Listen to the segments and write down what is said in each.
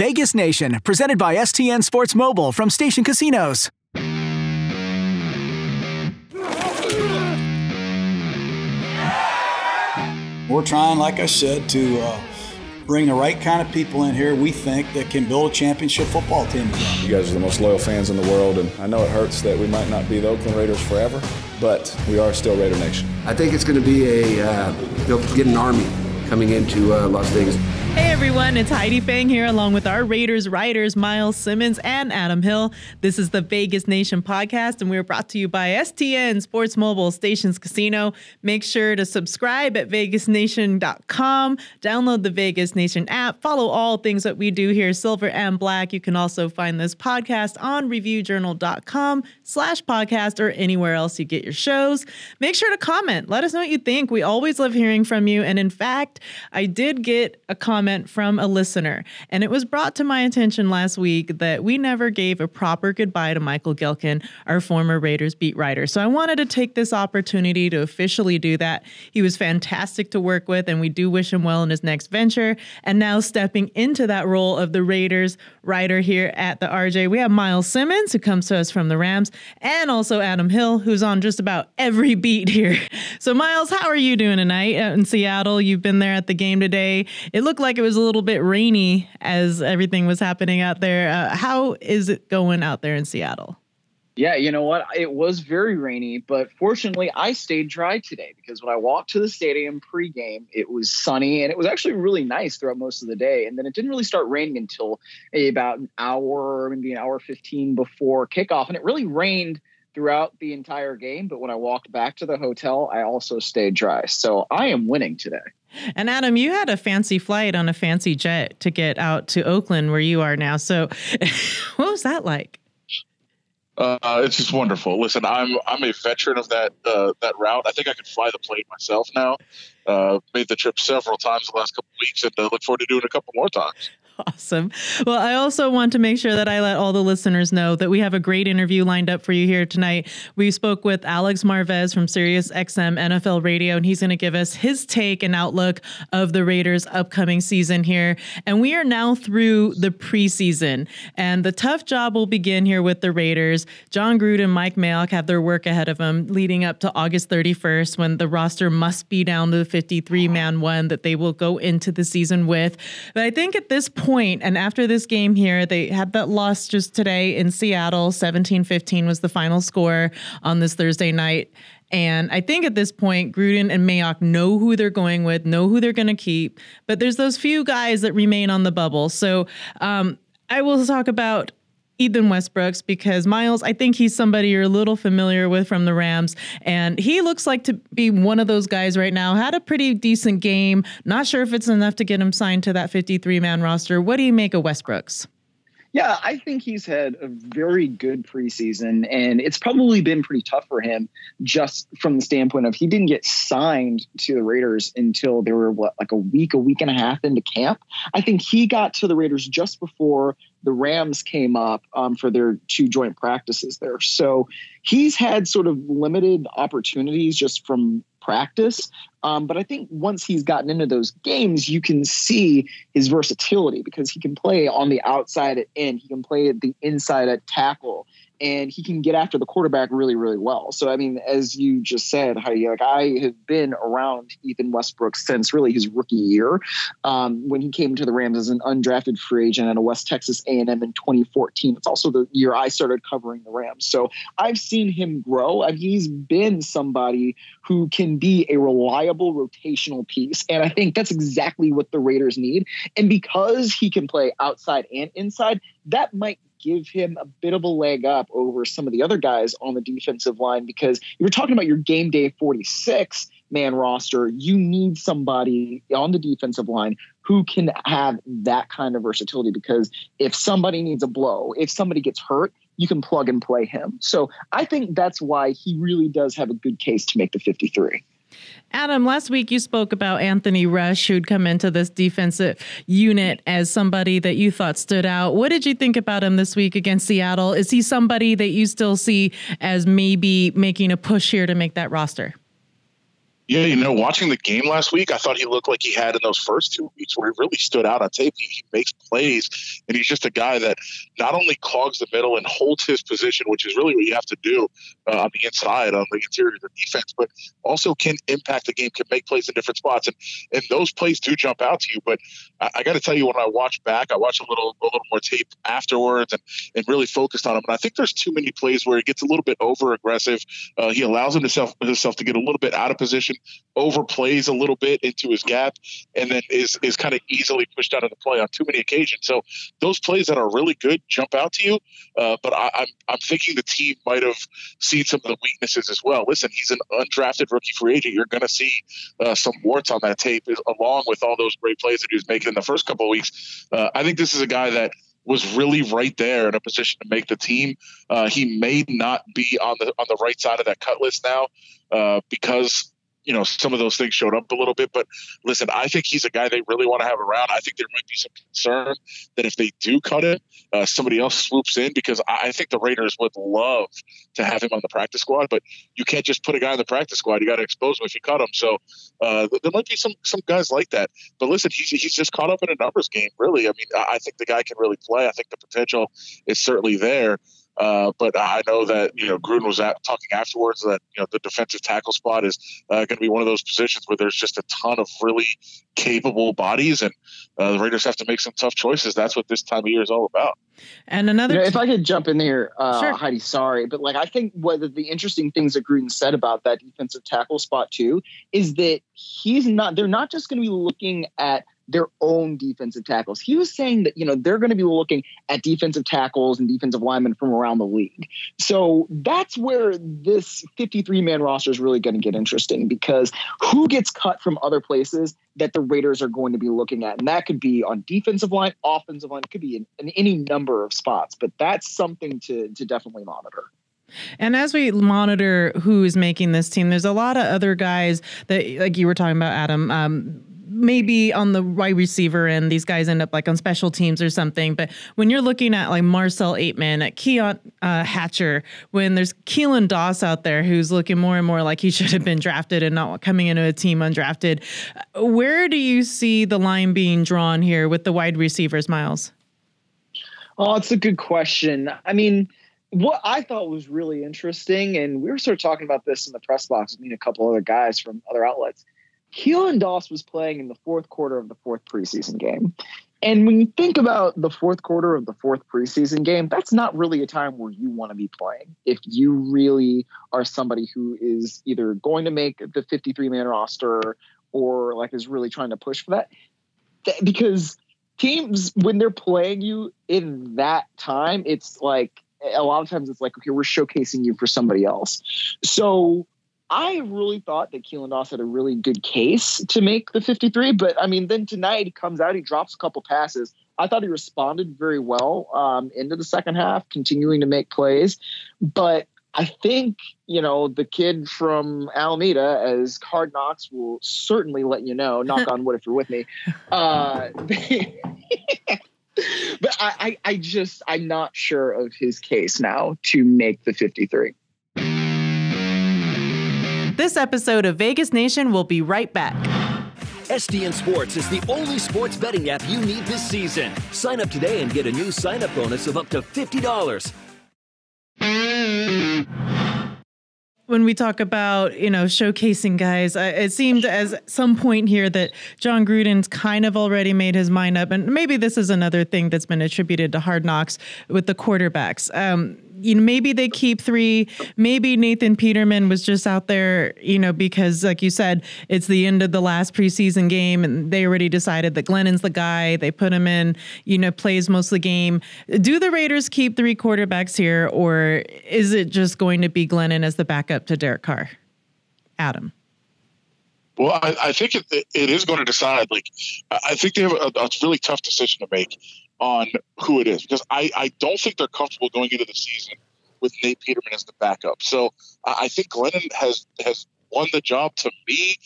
Vegas Nation, presented by STN Sports Mobile from Station Casinos. We're trying, like I said, to uh, bring the right kind of people in here we think that can build a championship football team. You guys are the most loyal fans in the world, and I know it hurts that we might not be the Oakland Raiders forever, but we are still Raider Nation. I think it's going to be a, uh, they'll get an army coming into uh, Las Vegas. Hey everyone, it's Heidi Fang here along with our Raiders writers Myles Simmons and Adam Hill. This is the Vegas Nation podcast and we're brought to you by STN Sports Mobile Stations Casino. Make sure to subscribe at vegasnation.com, download the Vegas Nation app, follow all things that we do here, silver and black. You can also find this podcast on reviewjournal.com slash podcast or anywhere else you get your shows. Make sure to comment. Let us know what you think. We always love hearing from you. And in fact, I did get a comment comment from a listener, and it was brought to my attention last week that we never gave a proper goodbye to Michael Gehlken, our former Raiders beat writer. So I wanted to take this opportunity to officially do that. He was fantastic to work with, and we do wish him well in his next venture. And now stepping into that role of the Raiders writer here at the RJ, we have Myles Simmons, who comes to us from the Rams, and also Adam Hill, who's on just about every beat here. So, Myles, how are you doing tonight uh, in Seattle? You've been there at the game today. It looked like like it was a little bit rainy as everything was happening out there. Uh, how is it going out there in Seattle? Yeah, you know what? It was very rainy, but fortunately, I stayed dry today because when I walked to the stadium pregame, it was sunny and it was actually really nice throughout most of the day. And then it didn't really start raining until about an hour, maybe an hour 15 before kickoff. And it really rained throughout the entire game. But when I walked back to the hotel, I also stayed dry. So I am winning today. And Adam, you had a fancy flight on a fancy jet to get out to Oakland, where you are now. So, what was that like? Uh, it's just wonderful. Listen, I'm I'm a veteran of that uh, that route. I think I can fly the plane myself now. Uh, made the trip several times the last couple weeks, and uh, look forward to doing a couple more times. Awesome. Well, I also want to make sure that I let all the listeners know that we have a great interview lined up for you here tonight. We spoke with Alex Marvez from Sirius XM NFL Radio, and he's going to give us his take and outlook of the Raiders' upcoming season here. And we are now through the preseason, and the tough job will begin here with the Raiders. Jon Gruden, and Mike Mayock have their work ahead of them leading up to August 31st when the roster must be down to the 53 man one that they will go into the season with. But I think at this point, point, and after this game here, they had that loss just today in Seattle. 17 15 was the final score on this Thursday night. And I think at this point, Gruden and Mayock know who they're going with, know who they're going to keep. But there's those few guys that remain on the bubble. So um, I will talk about Ethan Westbrooks because Myles, I think he's somebody you're a little familiar with from the Rams, and he looks like to be one of those guys right now. Had a pretty decent game. Not sure if it's enough to get him signed to that 53 man roster. What do you make of Westbrooks? Yeah, I think he's had a very good preseason, and it's probably been pretty tough for him just from the standpoint of he didn't get signed to the Raiders until they were what like a week, a week and a half into camp. I think he got to the Raiders just before the Rams came up um, for their two joint practices there. So he's had sort of limited opportunities just from practice. Um, but I think once he's gotten into those games, you can see his versatility because he can play on the outside at end, he can play at the inside at tackle, and he can get after the quarterback really, really well. So, I mean, as you just said, Heidi, like I have been around Ethan Westbrook since really his rookie year, um, when he came to the Rams as an undrafted free agent at a West Texas A&M in 2014. It's also the year I started covering the Rams. So I've seen him grow, and he's been somebody who can be a reliable rotational piece. And I think that's exactly what the Raiders need. And because he can play outside and inside, that might give him a bit of a leg up over some of the other guys on the defensive line because if you're talking about your game day 46 man roster, you need somebody on the defensive line who can have that kind of versatility because if somebody needs a blow, if somebody gets hurt, you can plug and play him. So I think that's why he really does have a good case to make the 53. Adam, last week you spoke about Anthony Rush, who'd come into this defensive unit as somebody that you thought stood out. What did you think about him this week against Seattle? Is he somebody that you still see as maybe making a push here to make that roster? Yeah, you know, watching the game last week, I thought he looked like he had in those first two weeks where he really stood out on tape. He, he, makes plays, and he's just a guy that not only clogs the middle and holds his position, which is really what you have to do uh, on the inside, on the interior of the defense, but also can impact the game, can make plays in different spots, and and those plays do jump out to you. But I, I got to tell you, when I watch back, I watch a little a little more tape afterwards, and and really focused on him. And I think there's too many plays where he gets a little bit over aggressive. Uh, he allows himself himself to get a little bit out of position overplays a little bit into his gap and then is is kind of easily pushed out of the play on too many occasions. So those plays that are really good jump out to you, uh, but I, am I'm, I'm thinking the team might have seen some of the weaknesses as well. Listen, he's an undrafted rookie free agent. You're going to see uh, some warts on that tape, along with all those great plays that he was making in the first couple of weeks. Uh, I think this is a guy that was really right there in a position to make the team. Uh, he may not be on the on the right side of that cut list now uh, because you know some of those things showed up a little bit. But listen, I think he's a guy they really want to have around. I think there might be some concern that if they do cut him, uh, somebody else swoops in because I think the Raiders would love to have him on the practice squad. But you can't just put a guy on the practice squad. You got to expose him if you cut him. So uh, there might be some some guys like that. But listen, he's he's just caught up in a numbers game. Really, I mean, I think the guy can really play. I think the potential is certainly there. Uh, but I know that you know Gruden was at, talking afterwards that you know the defensive tackle spot is uh, going to be one of those positions where there's just a ton of really capable bodies, and uh, the Raiders have to make some tough choices. That's what this time of year is all about. And another, you know, if I could jump in here, uh, sure. Heidi, sorry, but like I think one of the interesting things that Gruden said about that defensive tackle spot too is that he's not. They're not just going to be looking at their own defensive tackles. He was saying that, you know, they're going to be looking at defensive tackles and defensive linemen from around the league. So that's where this 53 man roster is really going to get interesting because who gets cut from other places that the Raiders are going to be looking at? And that could be on defensive line, offensive line, could be in, in any number of spots, but that's something to, to definitely monitor. And as we monitor who is making this team, there's a lot of other guys that, like you were talking about, Adam, um, maybe on the wide receiver end, these guys end up like on special teams or something. But when you're looking at like Marcel Ateman, at Keon uh, Hatcher, when there's Keelan Doss out there who's looking more and more like he should have been drafted and not coming into a team undrafted, where do you see the line being drawn here with the wide receivers, Myles? Oh, it's a good question. I mean, what I thought was really interesting, and we were sort of talking about this in the press box with me and a couple other guys from other outlets Keelan Doss was playing in the fourth quarter of the fourth preseason game. And when you think about the fourth quarter of the fourth preseason game, that's not really a time where you want to be playing. If you really are somebody who is either going to make the 53 man roster or like is really trying to push for that, because teams, when they're playing you in that time, it's like a lot of times it's like, okay, we're showcasing you for somebody else. So I really thought that Keelan Doss had a really good case to make the 53, but I mean, then tonight he comes out, he drops a couple passes. I thought he responded very well um, into the second half, continuing to make plays. But I think, you know, the kid from Alameda, as Hard Knocks will certainly let you know, knock on wood if you're with me. Uh, but I, I, I just, I'm not sure of his case now to make the 53. This episode of Vegas Nation will be right back. STN Sports is the only sports betting app you need this season. Sign up today and get a new sign up bonus of up to $50 when we talk about you know showcasing guys, it seemed as some point here that Jon Gruden's kind of already made his mind up, and maybe this is another thing that's been attributed to Hard Knocks with the quarterbacks. Um, you know, maybe they keep three. Maybe Nathan Peterman was just out there, you know, because like you said, it's the end of the last preseason game and they already decided that Glennon's the guy. They put him in, you know, plays most of the game. Do the Raiders keep three quarterbacks here or is it just going to be Glennon as the backup to Derek Carr? Adam. Well, I, I think it, it is going to decide. Like, I think they have a, a really tough decision to make on who it is because I, I don't think they're comfortable going into the season with Nate Peterman as the backup. So I think Glennon has has won the job to me.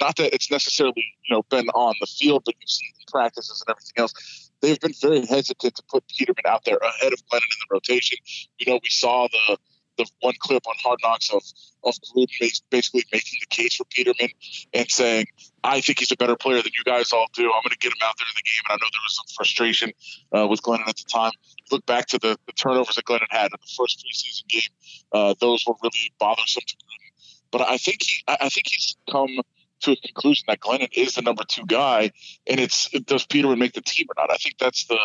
Not that it's necessarily you know been on the field, but you see in practices and everything else. They've been very hesitant to put Peterman out there ahead of Glennon in the rotation. You know, we saw the the one clip on Hard Knocks of of Gruden basically making the case for Peterman and saying, "I think he's a better player than you guys all do. I'm going to get him out there in the game." And I know there was some frustration uh, with Glennon at the time. Look back to the, the turnovers that Glennon had in the first preseason game; uh, those were really bothersome to Gruden. But I think he, I think he's come to a conclusion that Glennon is the number two guy, and it's does Peterman make the team or not? I think that's the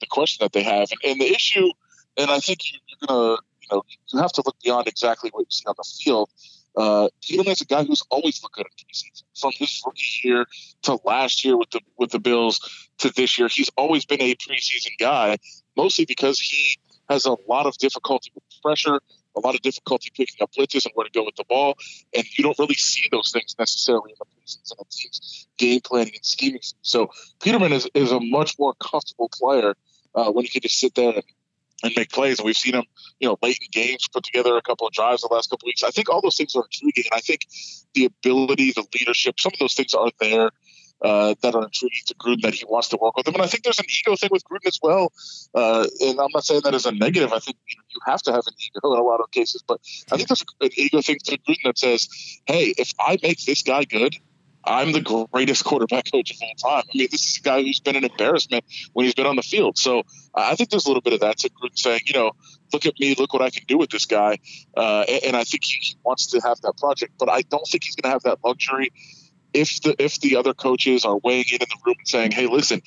the question that they have, and, and the issue, and I think you, are gonna know you have to look beyond exactly what you see on the field. Uh, Peterman is a guy who's always looked good in preseason. From his rookie year to last year with the with the Bills to this year, he's always been a preseason guy, mostly because he has a lot of difficulty with pressure a lot of difficulty picking up blitzes and where to go with the ball. And you don't really see those things necessarily in the preseason of teams game planning and scheming. So Peterman is, is a much more comfortable player uh, when he can just sit there and, and make plays. And we've seen him, you know, late in games put together a couple of drives the last couple of weeks. I think all those things are intriguing. And I think the ability, the leadership, some of those things are there uh, that are intriguing to Gruden that he wants to work with him. And I think there's an ego thing with Gruden as well. Uh, and I'm not saying that as a negative. I think you, know, you have to have an ego in a lot of cases, but I think there's an ego thing to Gruden that says, "Hey, if I make this guy good." I'm the greatest quarterback coach of all time. I mean, this is a guy who's been an embarrassment when he's been on the field. So I think there's a little bit of that to Gruden saying, you know, look at me, look what I can do with this guy. Uh, and, and, I think he wants to have that project, but I don't think he's going to have that luxury if the if the other coaches are weighing in in the room and saying, "Hey, listen,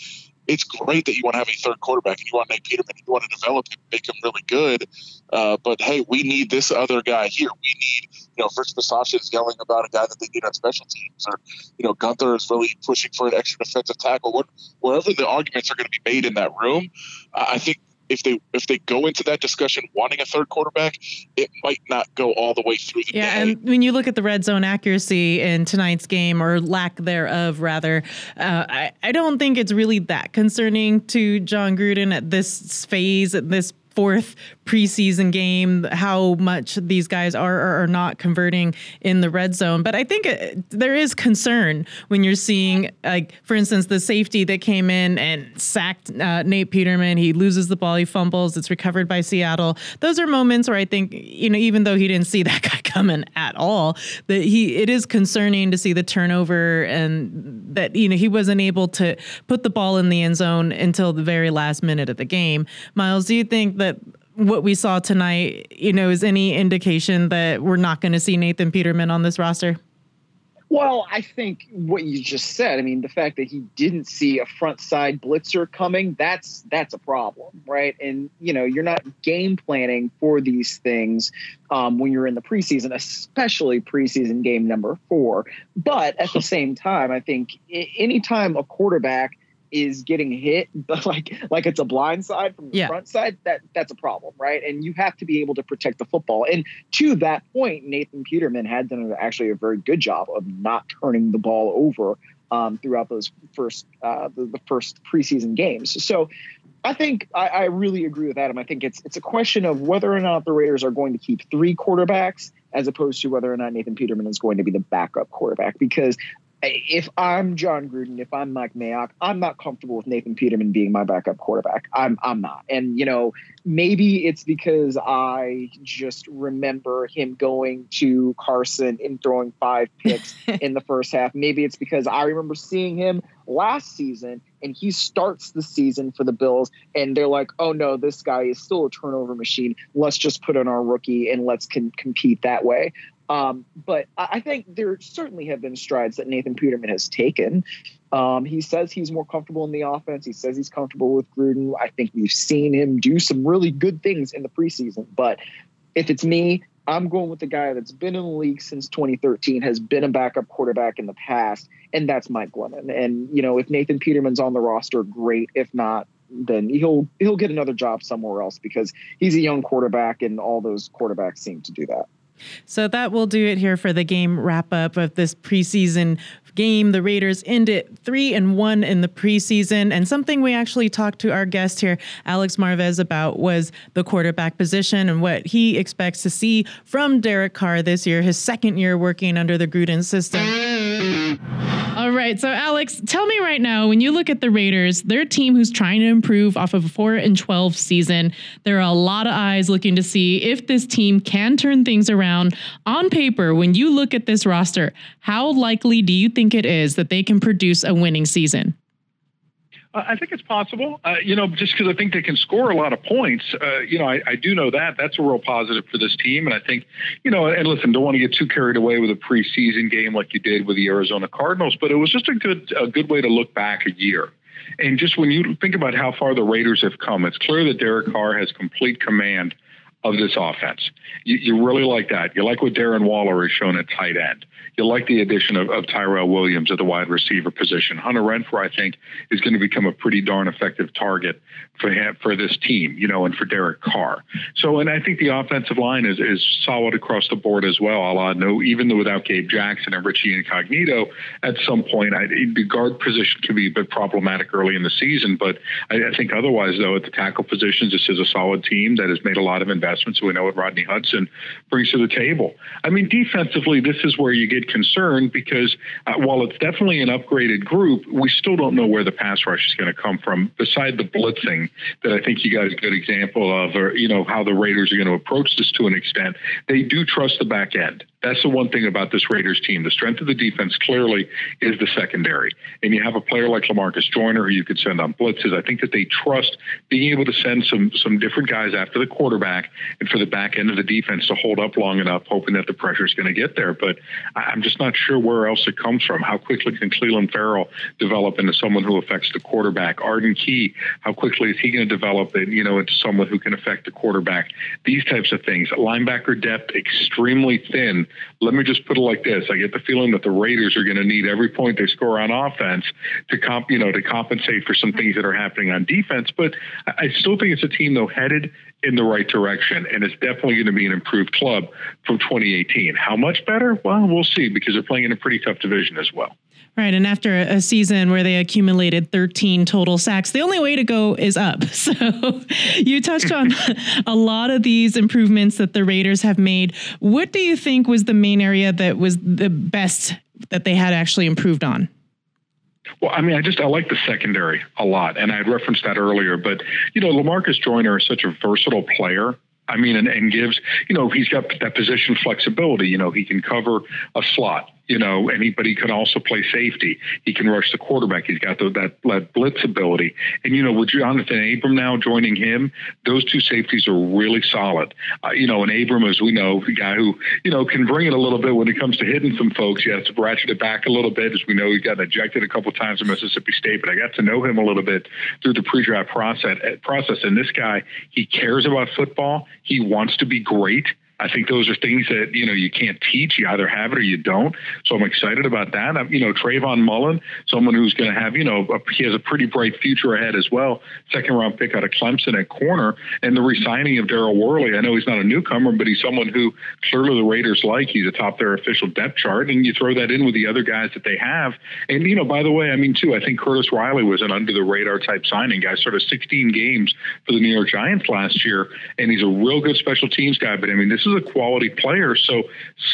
it's great that you want to have a third quarterback and you want Nate Peterman, you want to develop him, make him really good, uh, but hey, we need this other guy here. We need, you know, Rich Bisaccia is yelling about a guy that they need on special teams, or you know, Guenther is really pushing for an extra defensive tackle. What, wherever the arguments are going to be made in that room, I think if they if they go into that discussion wanting a third quarterback, it might not go all the way through the yeah, day. and when you look at the red zone accuracy in tonight's game or lack thereof, rather, uh, I I don't think it's really that concerning to Jon Gruden at this phase at this fourth preseason game, how much these guys are or are not converting in the red zone. But I think it, there is concern when you're seeing, like, for instance, the safety that came in and sacked uh, Nate Peterman. He loses the ball, he fumbles, it's recovered by Seattle. Those are moments where I think, you know, even though he didn't see that guy coming at all, that he it is concerning to see the turnover and that you know he wasn't able to put the ball in the end zone until the very last minute of the game. Myles, do you think that what we saw tonight, you know, is any indication that we're not going to see Nathan Peterman on this roster? Well, I think what you just said. I mean, the fact that he didn't see a front side blitzer coming, that's that's a problem, right? And you know, you're not game planning for these things um, when you're in the preseason, especially preseason game number four. But at the same time, I think anytime a quarterback is getting hit, but like like it's a blind side from the yeah. front side, that that's a problem, right? And you have to be able to protect the football. And to that point, Nathan Peterman had done actually a very good job of not turning the ball over um, throughout those first uh, the, the, first preseason games. So. I think I, I really agree with Adam. I think it's it's a question of whether or not the Raiders are going to keep three quarterbacks as opposed to whether or not Nathan Peterman is going to be the backup quarterback. Because if I'm Jon Gruden, if I'm Mike Mayock, I'm not comfortable with Nathan Peterman being my backup quarterback. I'm I'm not. And you know, maybe it's because I just remember him going to Carson and throwing five picks in the first half. Maybe it's because I remember seeing him last season and he starts the season for the Bills and they're like, "Oh no, this guy is still a turnover machine. Let's just put in our rookie and let's con- compete that way." Um, but I think there certainly have been strides that Nathan Peterman has taken. Um, he says he's more comfortable in the offense. He says he's comfortable with Gruden. I think we've seen him do some really good things in the preseason. But if it's me, I'm going with the guy that's been in the league since 2013, has been a backup quarterback in the past, and that's Mike Glennon. And you know, if Nathan Peterman's on the roster, great. If not, then he'll he'll get another job somewhere else because he's a young quarterback, and all those quarterbacks seem to do that. So that will do it here for the game wrap up of this preseason game. The Raiders end it three and one in the preseason. And something we actually talked to our guest here, Alex Marvez, about was the quarterback position and what he expects to see from Derek Carr this year, his second year working under the Gruden system. Right. So, Alex, tell me right now when you look at the Raiders, they're a team who's trying to improve off of a 4 and 12 season. There are a lot of eyes looking to see if this team can turn things around. On paper, when you look at this roster, how likely do you think it is that they can produce a winning season? I think it's possible. Uh, you know, just because I think they can score a lot of points. Uh, you know, I, I, do know that that's a real positive for this team, and I think, you know, and listen, don't want to get too carried away with a preseason game like you did with the Arizona Cardinals, but it was just a good a good way to look back a year. And just when you think about how far the Raiders have come, it's clear that Derek Carr has complete command of this offense. You, you really like that. You like what Darren Waller has shown at tight end you like the addition of, of Tyrell Williams at the wide receiver position. Hunter Renfrow, I think, is going to become a pretty darn effective target for him, for this team, you know, and for Derek Carr. So, and I think the offensive line is is solid across the board as well. A lot, no, even though without Gabe Jackson and Richie Incognito, at some point, I, the guard position can be a bit problematic early in the season. But I, I think otherwise, though, at the tackle positions, this is a solid team that has made a lot of investments. So we know what Rodney Hudson brings to the table. I mean, defensively, this is where you get concerned because uh, while it's definitely an upgraded group, we still don't know where the pass rush is going to come from. Beside the blitzing, that I think you got a good example of, or you know how the Raiders are going to approach this to an extent. They do trust the back end. That's the one thing about this Raiders team. The strength of the defense clearly is the secondary. And you have a player like Lamarcus Joyner who you could send on blitzes. I think that they trust being able to send some some different guys after the quarterback and for the back end of the defense to hold up long enough, hoping that the pressure is going to get there. But I'm just not sure where else it comes from. How quickly can Clelin Ferrell develop into someone who affects the quarterback? Arden Key, how quickly is he going to develop, you know, into someone who can affect the quarterback? These types of things. Linebacker depth extremely thin let me just put it like this: I get the feeling that the Raiders are going to need every point they score on offense to comp, you know, to compensate for some things that are happening on defense. But I still think it's a team though headed in the right direction, and it's definitely going to be an improved club from 2018. How much better? Well, we'll see because they're playing in a pretty tough division as well. Right. And after a season where they accumulated 13 total sacks, the only way to go is up. So you touched on a lot of these improvements that the Raiders have made. What do you think was the main area that was the best that they had actually improved on? Well, I mean, I just I like the secondary a lot, and I had referenced that earlier. But you know, Lamarcus Joyner is such a versatile player I mean, and, and gives, you know, he's got that position flexibility. You know, he can cover a slot you know, anybody can also play safety. He can rush the quarterback. He's got the, that, that blitz ability. And, you know, with Jonathan Abram now joining him, those two safeties are really solid. Uh, you know, and Abram, as we know, the guy who, you know, can bring it a little bit when it comes to hitting some folks. He has to ratchet it back a little bit. As we know, he got ejected a couple times in Mississippi State, but I got to know him a little bit through the pre-draft process. process. And this guy, he cares about football. He wants to be great. I think those are things that you know you can't teach. You either have it or you don't. So I'm excited about that. I'm, you know, Trayvon Mullen, someone who's going to have you know a, he has a pretty bright future ahead as well. Second round pick out of Clemson at corner, and the resigning of Daryl Worley. I know he's not a newcomer, but he's someone who clearly the Raiders like. He's atop their official depth chart, and you throw that in with the other guys that they have. And you know, by the way, I mean too, I think Curtis Riley was an under the radar type signing guy, sort of 16 games for the New York Giants last year, and he's a real good special teams guy. But I mean, this is a quality player. So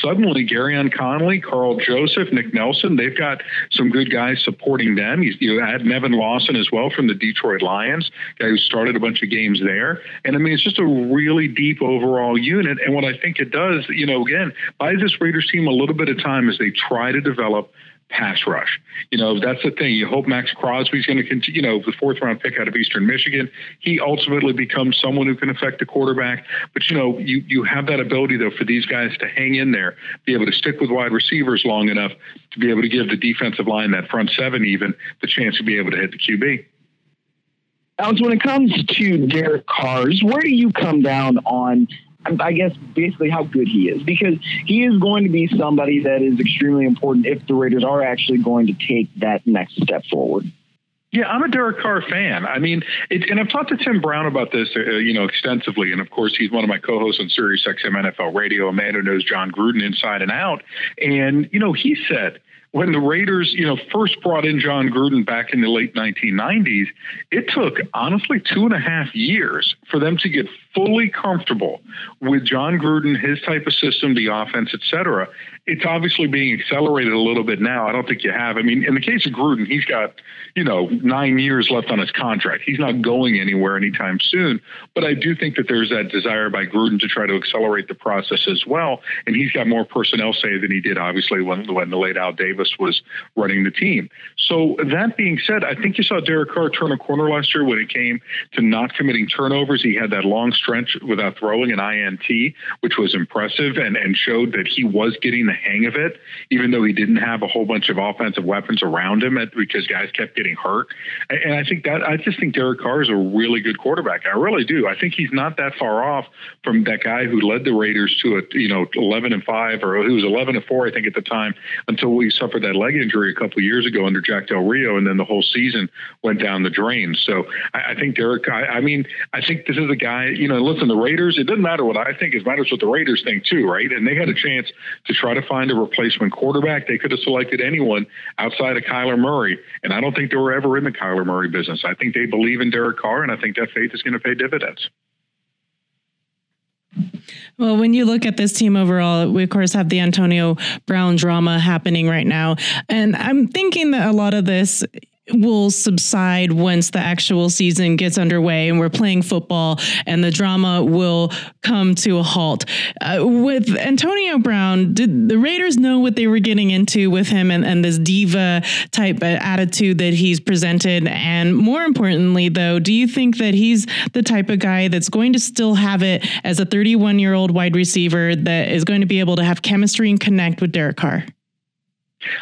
suddenly, Gareon Conley, Karl Joseph, Nick Nelson, they've got some good guys supporting them. You, you add Nevin Lawson as well from the Detroit Lions, guy who started a bunch of games there. And I mean, it's just a really deep overall unit. And what I think it does, you know, again, buys this Raiders team a little bit of time as they try to develop pass rush. You know, that's the thing. You hope Maxx Crosby's going to continue, you know, the fourth round pick out of Eastern Michigan. He ultimately becomes someone who can affect the quarterback. But, you know, you, you have that ability, though, for these guys to hang in there, be able to stick with wide receivers long enough to be able to give the defensive line, that front seven even, the chance to be able to hit the QB. Alex, when it comes to Derek Carr's, where do you come down on I guess basically how good he is because he is going to be somebody that is extremely important if the Raiders are actually going to take that next step forward. Yeah, I'm a Derek Carr fan. I mean, it, and I've talked to Tim Brown about this, uh, you know, extensively. And of course, he's one of my co-hosts on Sirius XM NFL Radio, a man who knows Jon Gruden inside and out. And you know, he said when the Raiders, you know, first brought in Jon Gruden back in the late 1990s, it took honestly two and a half years for them to get fully comfortable with Jon Gruden, his type of system, the offense, et cetera. It's obviously being accelerated a little bit now. I don't think you have. I mean, in the case of Gruden, he's got, you know, nine years left on his contract. He's not going anywhere anytime soon. But I do think that there's that desire by Gruden to try to accelerate the process as well. And he's got more personnel say than he did, obviously, when, when the late Al Davis was running the team. So that being said, I think you saw Derek Carr turn a corner last year when it came to not committing turnovers. He had that long stretch without throwing an INT, which was impressive and, and showed that he was getting the hang of it, even though he didn't have a whole bunch of offensive weapons around him at, because guys kept getting hurt. And I think that I just think Derek Carr is a really good quarterback. I really do. I think he's not that far off from that guy who led the Raiders to a you know 11 and five, or he was 11 and four, I think, at the time, until we suffered that leg injury a couple years ago under Jack Del Rio, and then the whole season went down the drain. So I, I think Derek. I, I mean, I think this is a guy. You know, listen, the Raiders. It doesn't matter what I think. It matters what the Raiders think too, right? And they had a chance to try to find a replacement quarterback. They could have selected anyone outside of Kyler Murray, and I don't think they were ever in the Kyler Murray business. I think they believe in Derek Carr, and I think that faith is going to pay dividends. Well, when you look at this team overall, we of course have the Antonio Brown drama happening right now. And I'm thinking that a lot of this will subside once the actual season gets underway and we're playing football and the drama will come to a halt. Uh, with Antonio Brown, did the Raiders know what they were getting into with him and, and this diva type attitude that he's presented? And more importantly, though, do you think that he's the type of guy that's going to still have it as a 31 year old wide receiver that is going to be able to have chemistry and connect with Derek Carr?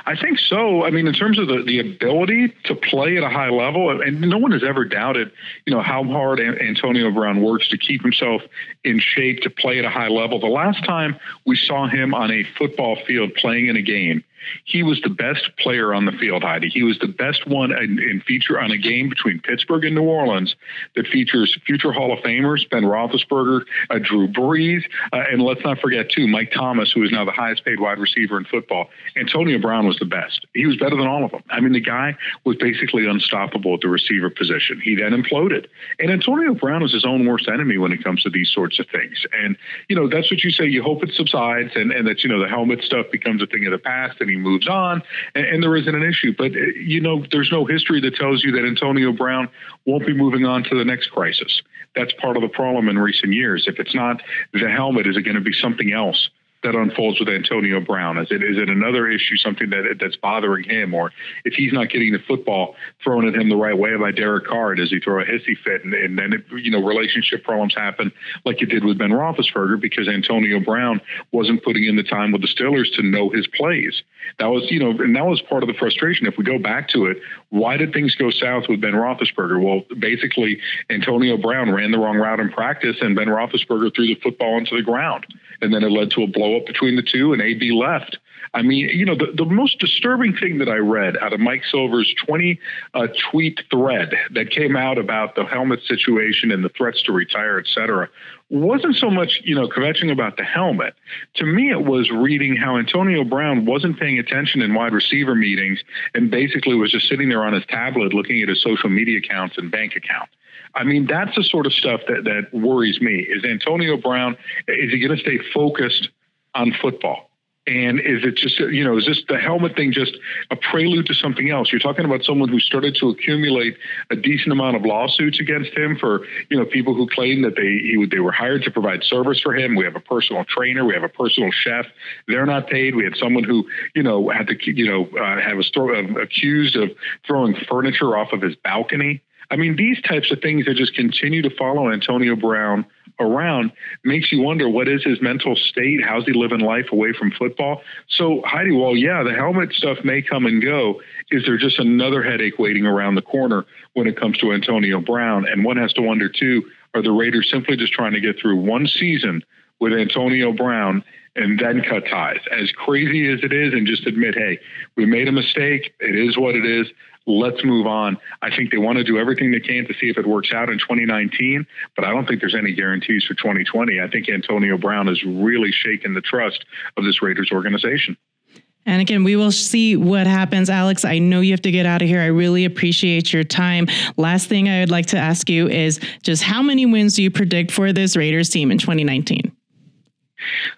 I think so. I mean, in terms of the, the ability to play at a high level, and no one has ever doubted, you know, how hard Antonio Brown works to keep himself in shape to play at a high level. The last time we saw him on a football field playing in a game, he was the best player on the field, Heidi. He was the best one in, in, feature on a game between Pittsburgh and New Orleans that features future Hall of Famers, Ben Roethlisberger, uh, Drew Brees, uh, and let's not forget, too, Mike Thomas, who is now the highest paid wide receiver in football. Antonio Brown was the best. He was better than all of them. I mean, the guy was basically unstoppable at the receiver position. He then imploded. And Antonio Brown is his own worst enemy when it comes to these sorts of things. And, you know, that's what you say. You hope it subsides and, and that, you know, the helmet stuff becomes a thing of the past and he moves on, and, and there isn't an issue. But uh, you know, there's no history that tells you that Antonio Brown won't be moving on to the next crisis. That's part of the problem in recent years. If it's not the helmet, is it going to be something else? That unfolds with Antonio Brown? Is it is it another issue, something that that's bothering him, or if he's not getting the football thrown at him the right way by Derek Carr, does he throw a hissy fit, and, and then it, you know relationship problems happen like it did with Ben Roethlisberger because Antonio Brown wasn't putting in the time with the Steelers to know his plays. That was you know, and that was part of the frustration. If we go back to it, why did things go south with Ben Roethlisberger? Well, basically Antonio Brown ran the wrong route in practice, and Ben Roethlisberger threw the football into the ground, and then it led to a blow blow up between the two, and AB left. I mean, you know, the, the most disturbing thing that I read out of Mike Silver's 20 uh, tweet thread that came out about the helmet situation and the threats to retire, et cetera, wasn't so much, you know, kvetching about the helmet. To me, it was reading how Antonio Brown wasn't paying attention in wide receiver meetings and basically was just sitting there on his tablet looking at his social media accounts and bank account. I mean, that's the sort of stuff that, that worries me. Is Antonio Brown, is he going to stay focused on football? And is it just, you know, is this the helmet thing just a prelude to something else? You're talking about someone who started to accumulate a decent amount of lawsuits against him for, you know, people who claim that they he, they were hired to provide service for him. We have a personal trainer, we have a personal chef. They're not paid. We had someone who, you know, had to, you know, uh, have a story uh, accused of throwing furniture off of his balcony. I mean, these types of things that just continue to follow Antonio Brown around makes you wonder what is his mental state? How's he living life away from football? So, Heidi, well, yeah, the helmet stuff may come and go. Is there just another headache waiting around the corner when it comes to Antonio Brown? And one has to wonder, too, are the Raiders simply just trying to get through one season with Antonio Brown and then cut ties? As crazy as it is, and just admit, hey, we made a mistake. It is what it is let's move on. I think they want to do everything they can to see if it works out in 2019, but I don't think there's any guarantees for 2020. I think Antonio Brown has really shaken the trust of this Raiders organization. And again, we will see what happens. Alex, I know you have to get out of here. I really appreciate your time. Last thing I would like to ask you is just how many wins do you predict for this Raiders team in 2019?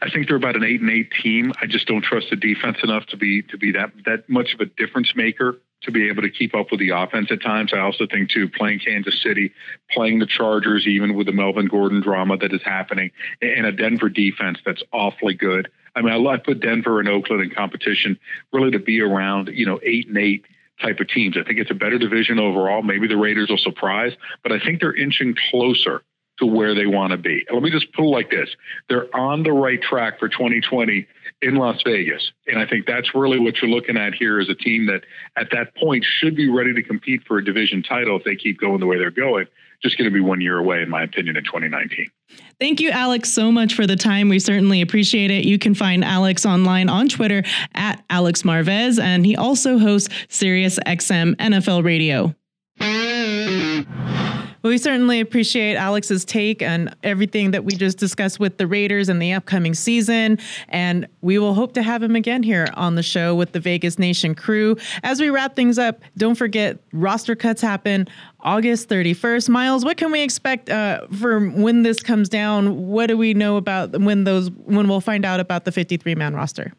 I think they're about an eight and eight team. I just don't trust the defense enough to be to be that that much of a difference maker to be able to keep up with the offense at times. I also think too playing Kansas City, playing the Chargers, even with the Melvin Gordon drama that is happening, and a Denver defense that's awfully good. I mean, I put Denver and Oakland in competition really to be around, you know, eight and eight type of teams. I think it's a better division overall. Maybe the Raiders will surprise, but I think they're inching closer to where they want to be. Let me just put it like this. They're on the right track for 2020 in Las Vegas. And I think that's really what you're looking at here as a team that at that point should be ready to compete for a division title if they keep going the way they're going. Just going to be one year away, in my opinion, in 2019. Thank you, Alex, so much for the time. We certainly appreciate it. You can find Alex online on Twitter at Alex Marvez, and he also hosts SiriusXM NFL Radio. Well, we certainly appreciate Alex's take and everything that we just discussed with the Raiders and the upcoming season. And we will hope to have him again here on the show with the Vegas Nation crew. As we wrap things up, don't forget roster cuts happen August 31st. Myles, what can we expect uh, for when this comes down? What do we know about when those when we'll find out about the 53 man roster?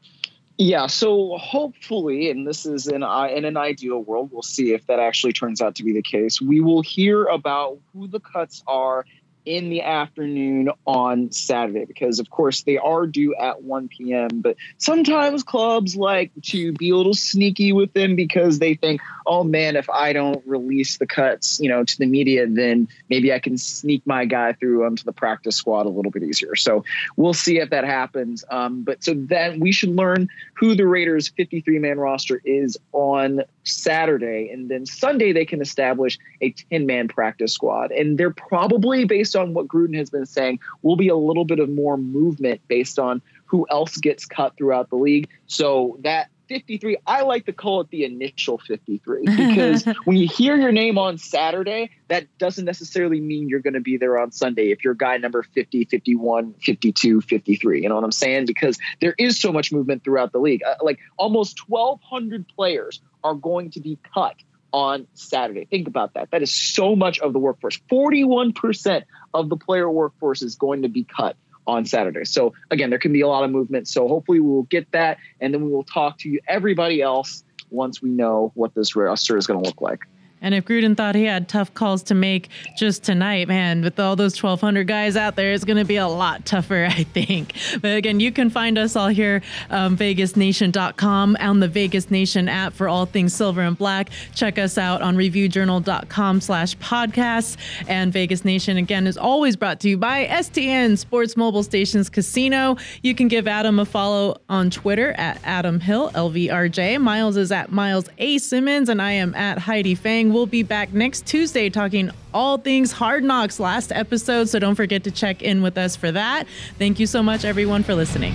Yeah, so hopefully, and this is in uh, in an ideal world, we'll see if that actually turns out to be the case. We will hear about who the cuts are in the afternoon on Saturday because, of course, they are due at 1 p.m. But sometimes clubs like to be a little sneaky with them because they think, oh man, if I don't release the cuts, you know, to the media, then maybe I can sneak my guy through onto the practice squad a little bit easier. So we'll see if that happens. Um, but so then we should learn who the Raiders' 53 man roster is on Saturday. And then Sunday, they can establish a 10 man practice squad. And they're probably, based on what Gruden has been saying, will be a little bit of more movement based on who else gets cut throughout the league. So that 53, I like to call it the initial 53 because when you hear your name on Saturday, that doesn't necessarily mean you're going to be there on Sunday if you're guy number 50, 51, 52, 53. You know what I'm saying? Because there is so much movement throughout the league. Uh, like almost 1,200 players are going to be cut on Saturday. Think about that. That is so much of the workforce. 41% of the player workforce is going to be cut on Saturday. So again, there can be a lot of movement. So hopefully we will get that, and then we will talk to you, everybody else, once we know what this roster is going to look like. And if Gruden thought he had tough calls to make just tonight, man, with all those 1,200 guys out there, it's going to be a lot tougher, I think. But again, you can find us all here, um, VegasNation.com, on the Vegas Nation app for all things silver and black. Check us out on ReviewJournal.com slash podcasts. And Vegas Nation, again, is always brought to you by STN Sports Mobile Stations Casino. You can give Adam a follow on Twitter at Adam Hill, LVRJ. Myles is at Myles A. Simmons, and I am at Heidi Fang. We'll be back next Tuesday talking all things Hard Knocks last episode. So don't forget to check in with us for that. Thank you so much, everyone, for listening.